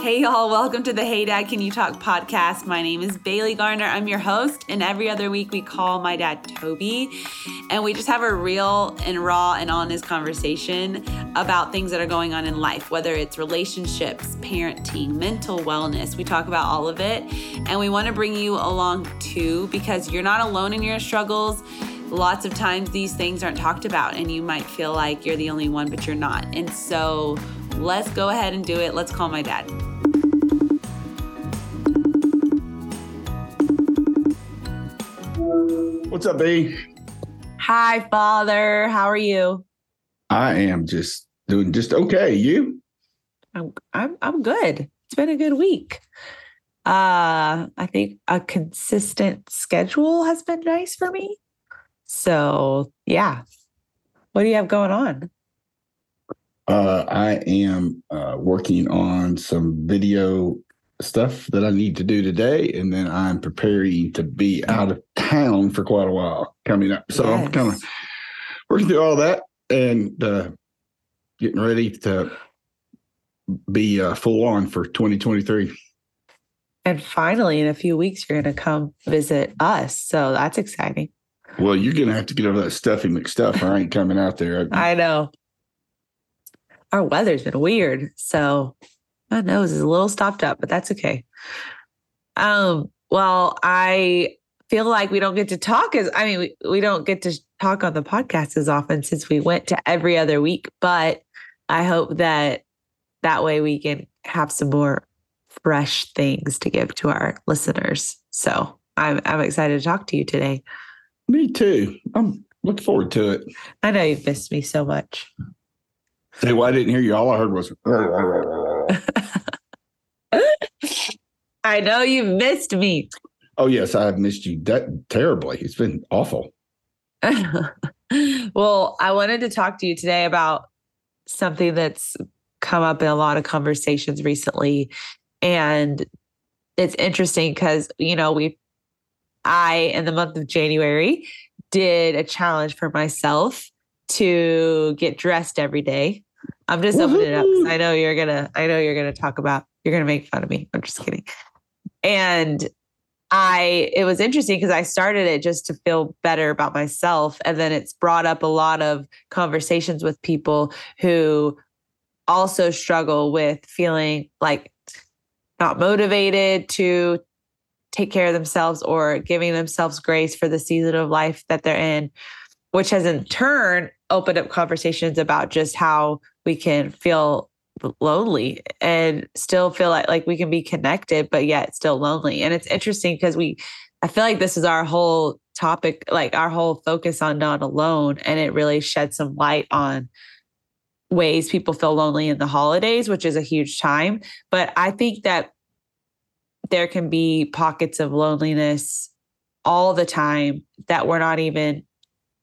Hey, y'all, welcome to the Hey Dad Can You Talk podcast. My name is Bailey Garner. I'm your host, and every other week we call my dad Toby, and we just have a real and raw and honest conversation about things that are going on in life, whether it's relationships, parenting, mental wellness. We talk about all of it, and we want to bring you along too because you're not alone in your struggles lots of times these things aren't talked about and you might feel like you're the only one but you're not and so let's go ahead and do it let's call my dad What's up, B? Hi, Father. How are you? I am just doing just okay. You? I'm I'm I'm good. It's been a good week. Uh I think a consistent schedule has been nice for me. So yeah. What do you have going on? Uh, I am uh, working on some video stuff that I need to do today, and then I'm preparing to be out of town for quite a while coming up. So yes. I'm kind of working through all that and uh, getting ready to be uh, full on for 2023. And finally, in a few weeks, you're going to come visit us. So that's exciting. Well, you're going to have to get over that stuffy McStuff. I ain't coming out there. I know. Our weather's been weird. So my nose is a little stopped up, but that's okay. Um, well, I feel like we don't get to talk as I mean, we, we don't get to talk on the podcast as often since we went to every other week, but I hope that that way we can have some more fresh things to give to our listeners. So I'm I'm excited to talk to you today. Me too. I'm looking forward to it. I know you've missed me so much. Say, well, I didn't hear you. All I heard was. I know you've missed me. Oh yes, I have missed you de- terribly. It's been awful. well, I wanted to talk to you today about something that's come up in a lot of conversations recently, and it's interesting because you know we, I in the month of January did a challenge for myself to get dressed every day. I'm just Woo-hoo! opening it up because I know you're gonna. I know you're gonna talk about. You're gonna make fun of me. I'm just kidding. And I it was interesting because I started it just to feel better about myself and then it's brought up a lot of conversations with people who also struggle with feeling like not motivated to take care of themselves or giving themselves grace for the season of life that they're in which has in turn opened up conversations about just how we can feel lonely and still feel like like we can be connected but yet still lonely. And it's interesting because we i feel like this is our whole topic like our whole focus on not alone and it really shed some light on ways people feel lonely in the holidays which is a huge time. But i think that there can be pockets of loneliness all the time that we're not even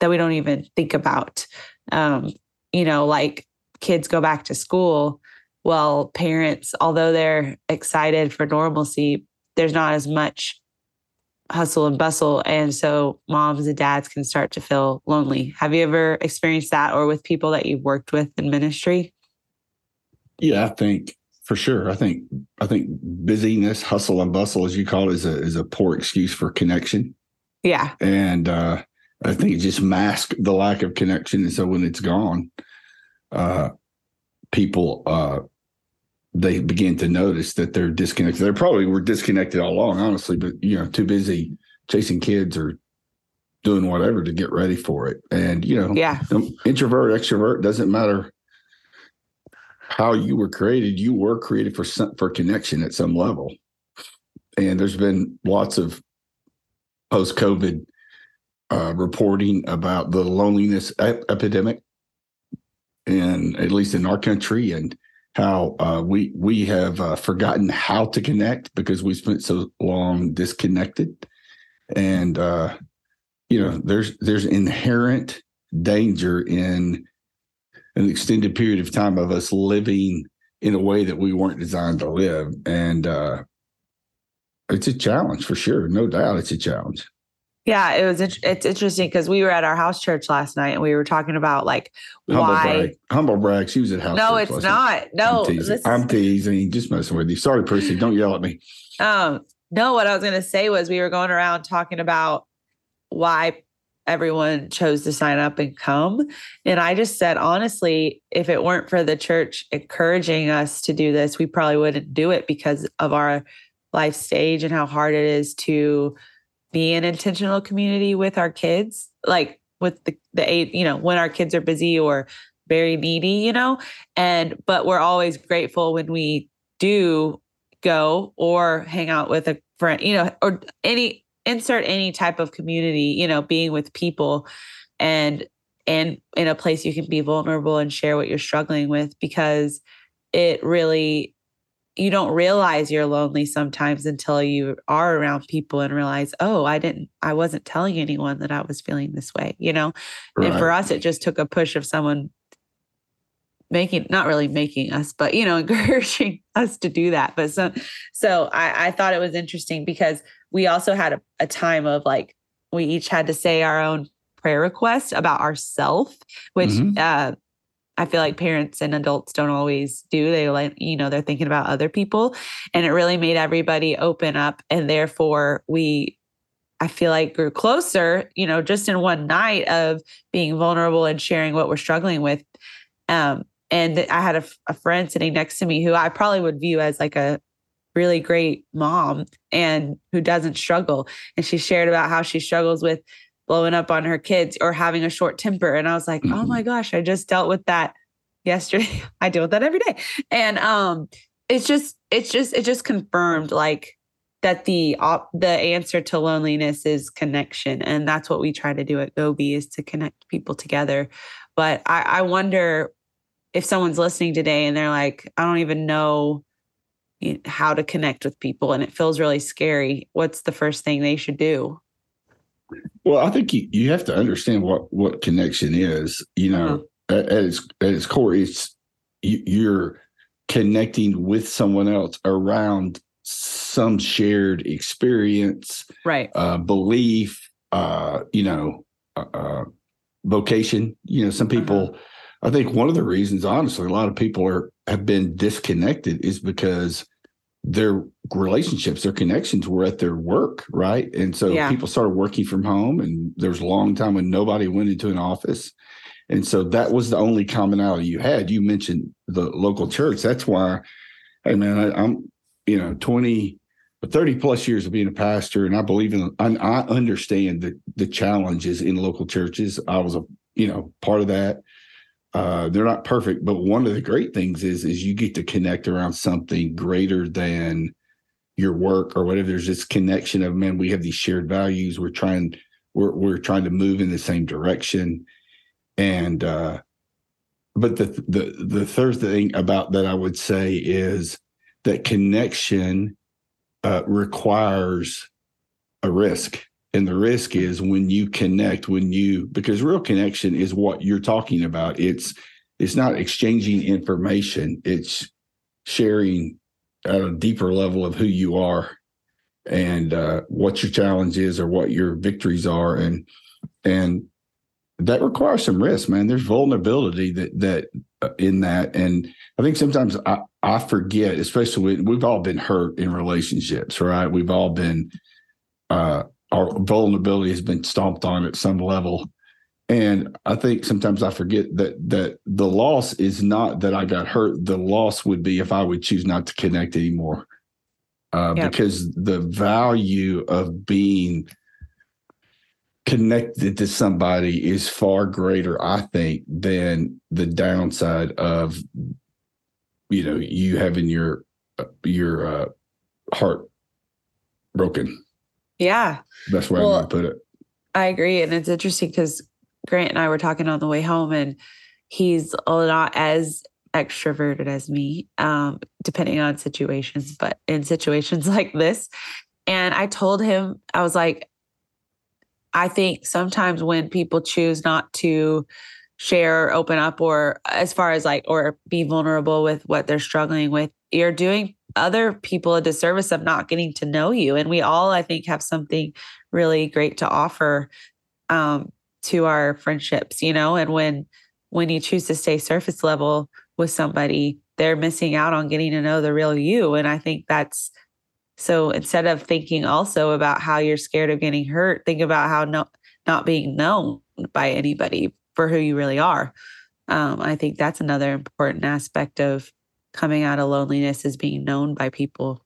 that we don't even think about. Um you know like kids go back to school, well, parents, although they're excited for normalcy, there's not as much hustle and bustle. And so moms and dads can start to feel lonely. Have you ever experienced that or with people that you've worked with in ministry? Yeah, I think for sure. I think I think busyness, hustle and bustle, as you call it, is a is a poor excuse for connection. Yeah. And uh I think it just masks the lack of connection. And so when it's gone, uh, people uh, they begin to notice that they're disconnected. They probably were disconnected all along, honestly, but you know, too busy chasing kids or doing whatever to get ready for it. And you know, yeah, introvert, extrovert doesn't matter how you were created. You were created for some, for connection at some level. And there's been lots of post COVID uh, reporting about the loneliness ep- epidemic and at least in our country and how uh, we we have uh, forgotten how to connect because we spent so long disconnected. And uh, you know there's there's inherent danger in an extended period of time of us living in a way that we weren't designed to live. And uh, it's a challenge for sure no doubt it's a challenge Yeah, it was. It's interesting because we were at our house church last night and we were talking about like Humble why. brag. Humble brag. She was at house. No, it's night. not. No, I'm teasing. is- I'm teasing. Just messing with you. Sorry, Percy. Don't yell at me. Um, no, what I was going to say was we were going around talking about why everyone chose to sign up and come. And I just said, honestly, if it weren't for the church encouraging us to do this, we probably wouldn't do it because of our life stage and how hard it is to be an intentional community with our kids, like with the, the eight, you know, when our kids are busy or very needy, you know, and, but we're always grateful when we do go or hang out with a friend, you know, or any insert any type of community, you know, being with people and and in a place you can be vulnerable and share what you're struggling with because it really you don't realize you're lonely sometimes until you are around people and realize, oh, I didn't, I wasn't telling anyone that I was feeling this way, you know? And for us, it just took a push of someone making not really making us but you know encouraging us to do that but so so i i thought it was interesting because we also had a, a time of like we each had to say our own prayer request about ourself which Mhm. uh i feel like parents and adults don't always do they like you know they're thinking about other people and it really made everybody open up and therefore we I feel like grew closer, you know, just in one night of being vulnerable and sharing what we're struggling with. Um, and I had a friend sitting next to me who I probably would view as like a really great mom and who doesn't struggle. And she shared about how she struggles with blowing up on her kids or having a short temper. And I was like, oh Mhm. my gosh, I just dealt with that yesterday. I deal with that every day. And um, it's just, it's just, it just confirmed like that the op- the answer to loneliness is connection and that's what we try to do at Goby is to connect people together but I, I wonder if someone's listening today and they're like i don't even know how to connect with people and it feels really scary what's the first thing they should do Well, I think you, you have to understand what what connection is. You know, at, at its at its core, it's you, you're connecting with someone else around some shared experience, right uh, belief, uh, you know, uh, uh, vocation. You know, some people. I think one of the reasons, honestly, a lot of people are have been disconnected is because their relationships, their connections were at their work, right? And so Yeah. people started working from home, and there was a long time when nobody went into an office. And so that was the only commonality you had. You mentioned the local church. That's why, hey man, I, I'm you know 20 30 plus years of being a pastor and i believe in and i understand the the challenges in local churches i was a you know part of that uh they're not perfect but one of the great things is is you get to connect around something greater than your work or whatever. There's this connection of man we have these shared values. We're trying we're we're trying to move in the same direction. And uh but the the the third thing about that i would say is that connection uh, requires a risk. And the risk is when you connect, when you because real connection is what you're talking about. It's it's not exchanging information, it's sharing at a deeper level of who you are and uh, what your challenge is or what your victories are. And and that requires some risk, man. There's vulnerability that that uh, in that. And I think sometimes I, I forget, especially when we've all been hurt in relationships, right? We've all been, uh, our vulnerability has been stomped on at some level. And I think sometimes I forget that that the loss is not that I got hurt. The loss would be if I would choose not to connect anymore, uh, because the value of being connected to somebody is far greater, I think, than the downside of you know you having your uh, your uh, heart broken. Yeah That's where Well, to put it. I agree. And it's interesting because Grant and I were talking on the way home, and he's not as extroverted as me, um, depending on situations, but in situations like this. And I told him, I was like, I think sometimes when people choose not to share, or open up, or as far as like, or be vulnerable with what they're struggling with, you're doing other people a disservice of not getting to know you. And we all, I think, have something really great to offer um, to our friendships, you know, and when when you choose to stay surface level with somebody, they're missing out on getting to know the real you. And I think that's so instead of thinking also about how you're scared of getting hurt, think about how no, not being known by anybody for who you really are. Um, I think that's another important aspect of coming out of loneliness is being known by people.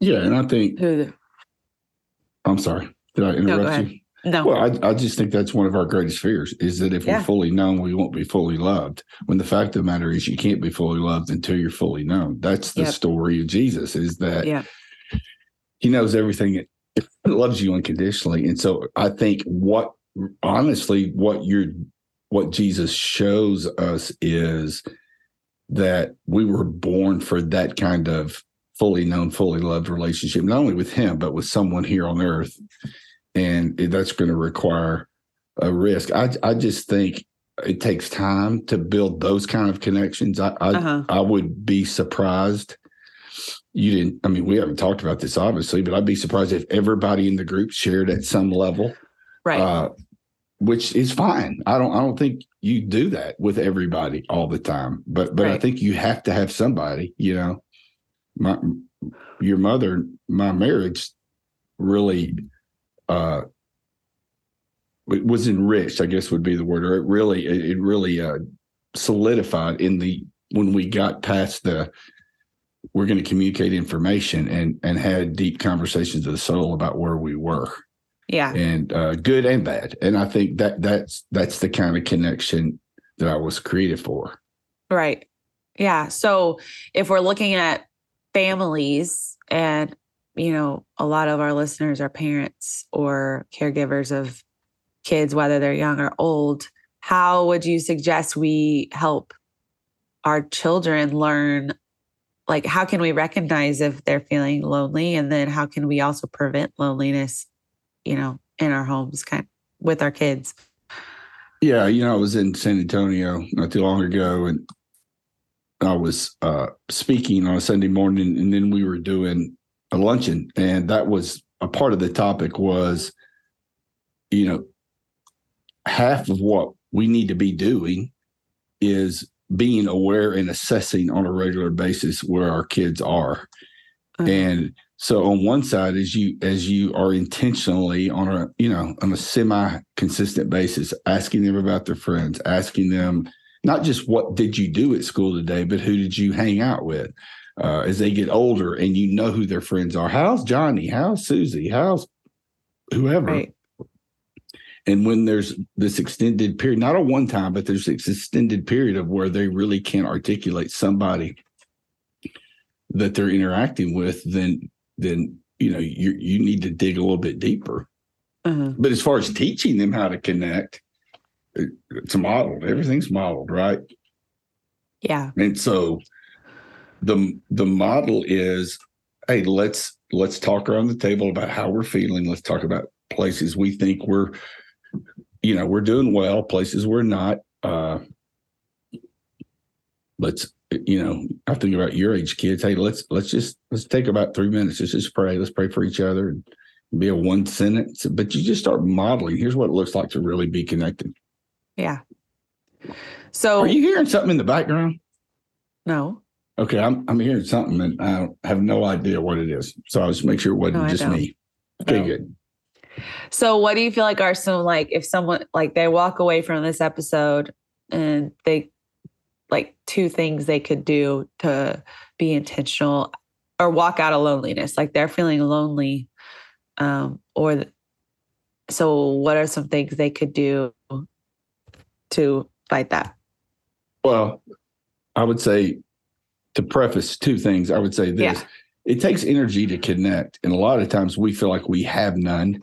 Yeah, and I think who. I'm sorry. Did I interrupt no, you? No. Well, I, I just think that's one of our greatest fears is that if Yeah. we're fully known, we won't be fully loved. When the fact of the matter is, you can't be fully loved until you're fully known. That's the Yep. story of Jesus. Is that Yeah. he knows everything, loves you unconditionally, and so I think what honestly what you're what Jesus shows us is that we were born for that kind of fully known, fully loved relationship, not only with him, but with someone here on earth. And that's going to require a risk. I, I just think it takes time to build those kind of connections. I, I, Uh-huh. I would be surprised. You didn't, I mean, we haven't talked about this obviously, but I'd be surprised if everybody in the group shared at some level Right. uh, which is fine. I don't I don't think you do that with everybody all the time. But but I think you have to have somebody, you know. My your mother, my marriage really uh it was enriched, I guess would be the word, or it really it, it really uh solidified in the when we got past the we're going to communicate information and and had deep conversations of the soul about where we were yeah. and uh, good and bad. And I think that that's that's the kind of connection that I was created for. Right. Yeah. So if we're looking at families and, you know, a lot of our listeners are parents or caregivers of kids, whether they're young or old, how would you suggest we help our children learn? Like, how can we recognize if they're feeling lonely? And then how can we also prevent loneliness, you know, in our homes kind with our kids? Yeah, you know, I was in San Antonio not too long ago, and I was uh, speaking on a Sunday morning, and then we were doing a luncheon, and that was a part of the topic was, you know, half of what we need to be doing is being aware and assessing on a regular basis where our kids are. Uh, And so on one side, as you as you are intentionally on a you know on a semi consistent basis, asking them about their friends, asking them not just what did you do at school today, but who did you hang out with. Uh, as they get older, and you know who their friends are. How's Johnny? How's Susie? How's whoever? right. And when there's this extended period, not a one time, but there's this extended period of where they really can't articulate somebody that they're interacting with, then then you know you you need to dig a little bit deeper. Uh-huh. But as far as teaching them how to connect, it, it's modeled. Everything's modeled, right? Yeah. And so the the model is, hey, let's let's talk around the table about how we're feeling. Let's talk about places we think we're, you know, we're doing well, places we're not. Uh let's you know, I think about your age kids. Hey, let's let's just let's take about three minutes. Let's just pray. Let's pray for each other and be a one sentence. But you just start modeling. Here's what it looks like to really be connected. Yeah. So Are you hearing something in the background? no. Okay, I'm I'm hearing something and I have no idea what it is. So I just make sure it wasn't No, just me. Okay, No. good. So what do you feel like are some like if someone like they walk away from this episode and they like two things they could do to be intentional or walk out of loneliness like they're feeling lonely um or th- so what are some things they could do to fight that Well, I would say to preface two things, I would say this. Yeah. It takes energy to connect. And a lot of times we feel like we have none.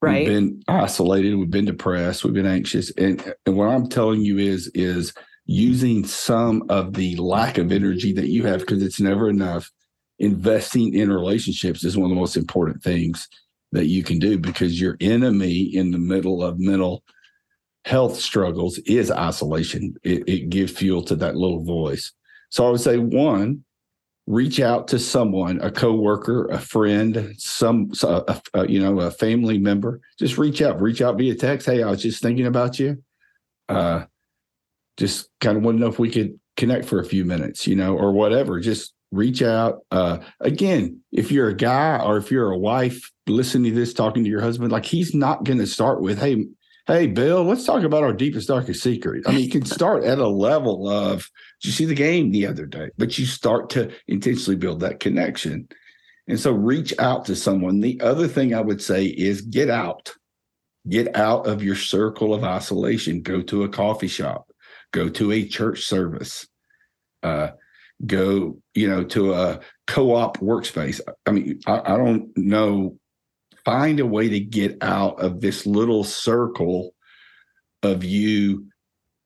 right We've been isolated, we've been depressed, we've been anxious. And, and what I'm telling you is is using some of the lack of energy that you have because it's never enough. Investing in relationships is one of the most important things that you can do because your enemy in the middle of mental health struggles is isolation. It, it gives fuel to that little voice. So I would say one, reach out to someone, a coworker, a friend, some, a, a, you know, a family member. Just reach out, reach out via text. Hey, I was just thinking about you. Uh, just kind of want to know if we could connect for a few minutes, you know, or whatever. Just reach out. Uh, again, if you're a guy or if you're a wife listening to this, talking to your husband, like he's not going to start with, hey, hey, Bill, let's talk about our deepest, darkest secret. I mean, you can start at a level of, did you see the game the other day? But you start to intentionally build that connection. And so reach out to someone. The other thing I would say is get out, get out of your circle of isolation, go to a coffee shop, go to a church service, uh, go, you know, to a co-op workspace. I mean, I, I don't know. Find a way to get out of this little circle of you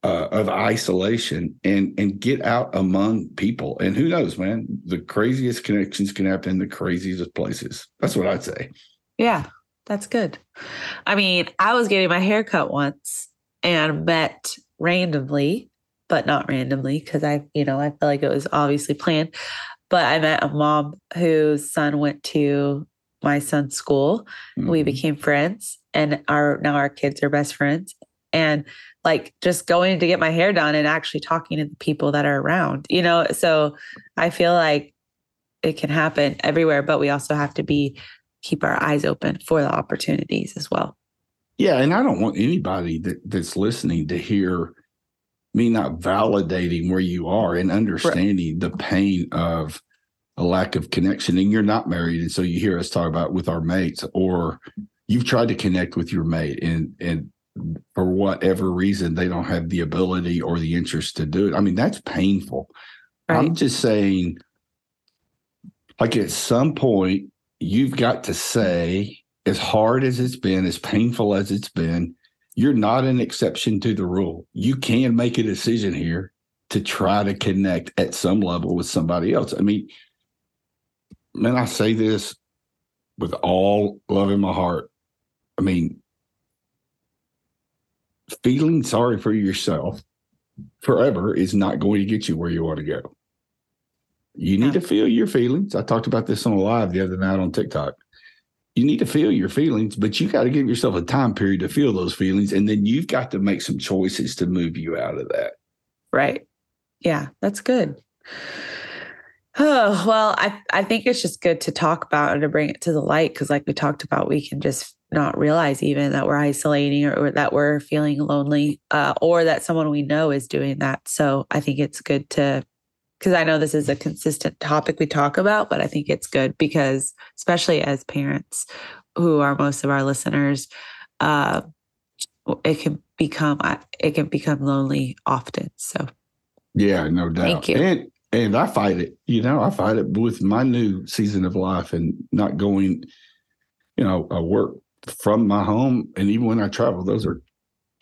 uh, of isolation and and get out among people. And who knows, man? The craziest connections can happen in the craziest places. That's what I'd say. Yeah, that's good. I mean, I was getting my hair cut once and met randomly but not randomly because I, you know, I feel like it was obviously planned. But I met a mom whose son went to my son's school. Mm-hmm. We became friends, and our now our kids are best friends. And like just going to get my hair done and actually talking to the people that are around, you know. So I feel like it can happen everywhere, but we also have to be keep our eyes open for the opportunities as well. Yeah, and I don't want anybody that, that's listening to hear me not validating where you are and understanding right. the pain of a lack of connection and you're not married and so you hear us talk about with our mates or you've tried to connect with your mate and and for whatever reason they don't have the ability or the interest to do it i mean that's painful right. i'm just saying like at some point you've got to say as hard as it's been as painful as it's been you're not an exception to the rule. You can make a decision here to try to connect at some level with somebody else. I mean, man, I say this with all love in my heart. I mean, feeling sorry for yourself forever is not going to get you where you want to go. You need to feel your feelings. I talked about this on live the other night on TikTok you need to feel your feelings, but you got to give yourself a time period to feel those feelings. And then you've got to make some choices to move you out of that. Right. Yeah, that's good. Oh, well, I, I think it's just good to talk about and to bring it to the light because, like we talked about, we can just not realize even that we're isolating or, or that we're feeling lonely uh, or that someone we know is doing that. So I think it's good to because I know this is a consistent topic we talk about, but I think it's good because, especially as parents who are most of our listeners, uh, it can become it can become lonely often. So, yeah, no doubt. Thank you. And and I fight it. You know, I fight it with my new season of life and not going. You know, I work from my home, and even when I travel, those are,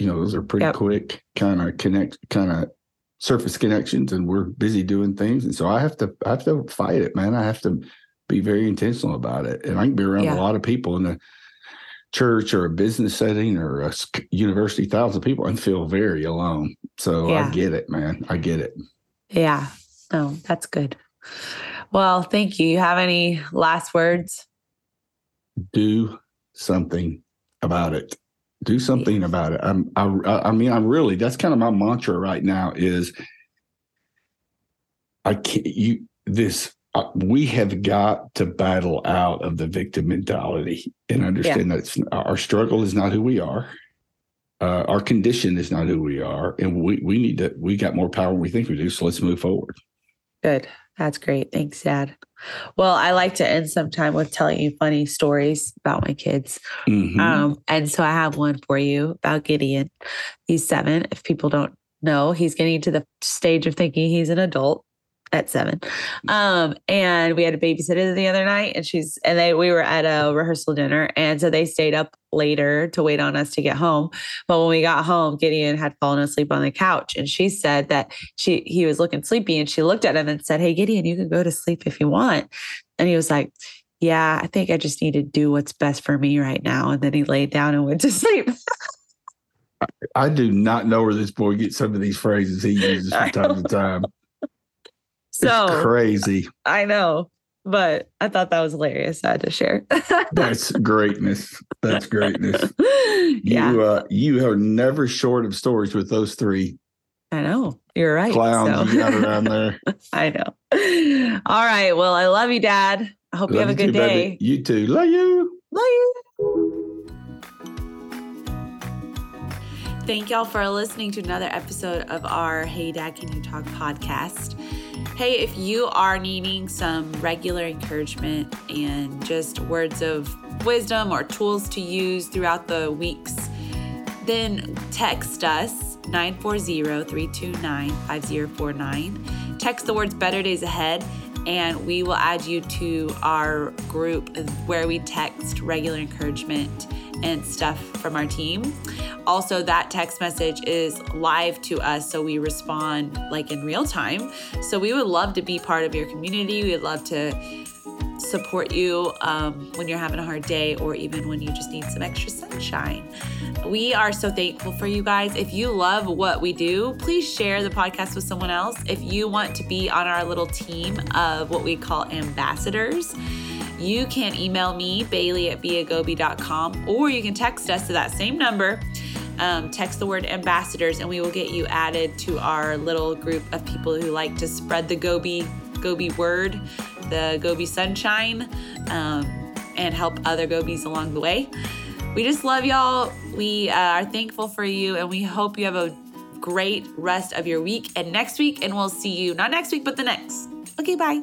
you know, those are pretty yep. quick kind of connect, kind of surface connections and we're busy doing things. And so I have to I have to fight it, man. I have to be very intentional about it. And I can be around yeah. a lot of people in a church or a business setting or a university, thousands of people, and feel very alone. So yeah. I get it, man. I get it. Yeah. No, that's good. Well, thank you. You have any last words? Do something about it do something about it. I'm, I, I mean, I'm really, that's kind of my mantra right now is I can't, you, this, uh, we have got to battle out of the victim mentality and understand yeah. that our struggle is not who we are. Uh, our condition is not who we are. And we, we need to, we got more power than we think we do. So let's move forward. Good. That's great. Thanks, Dad. Well, I like to end some time with telling you funny stories about my kids. Mm-hmm. Um, and so I have one for you about Gideon. He's seven. If people don't know, he's getting to the stage of thinking he's an adult at seven. Um, and we had a babysitter the other night and she's and they we were at a rehearsal dinner and so they stayed up later to wait on us to get home. But when we got home, Gideon had fallen asleep on the couch and she said that she he was looking sleepy and she looked at him and said, Hey Gideon, you can go to sleep if you want. And he was like, Yeah, I think I just need to do what's best for me right now. And then he laid down and went to sleep. I do not know where this boy gets some of these phrases he uses from time to time. So it's crazy. I know, but I thought that was hilarious. I had to share. That's greatness. That's greatness. yeah, You uh you are never short of stories with those three I know. You're right. clowns so- you got around there. I know. All right. Well, I love you, Dad. I hope you have a good too, baby. day. You too. Love you. Love you. Thank y'all for listening to another episode of our Hey Dad Can You Talk podcast. Hey, if you are needing some regular encouragement and just words of wisdom or tools to use throughout the weeks, then text us 940-329-5049. Text the words better days ahead and we will add you to our group where we text regular encouragement and stuff from our team. Also, that text message is live to us, so we respond like in real time. So, we would love to be part of your community. We would love to support you um, when you're having a hard day or even when you just need some extra sunshine. We are so thankful for you guys. If you love what we do, please share the podcast with someone else. If you want to be on our little team of what we call ambassadors, you can email me, bailey at beagoby.com, or you can text us to that same number. Um, text the word ambassadors, and we will get you added to our little group of people who like to spread the Goby Goby word, the Goby sunshine, um, and help other Gobies along the way. We just love y'all. We uh, are thankful for you, and we hope you have a great rest of your week and next week. And we'll see you not next week, but the next. Okay, bye.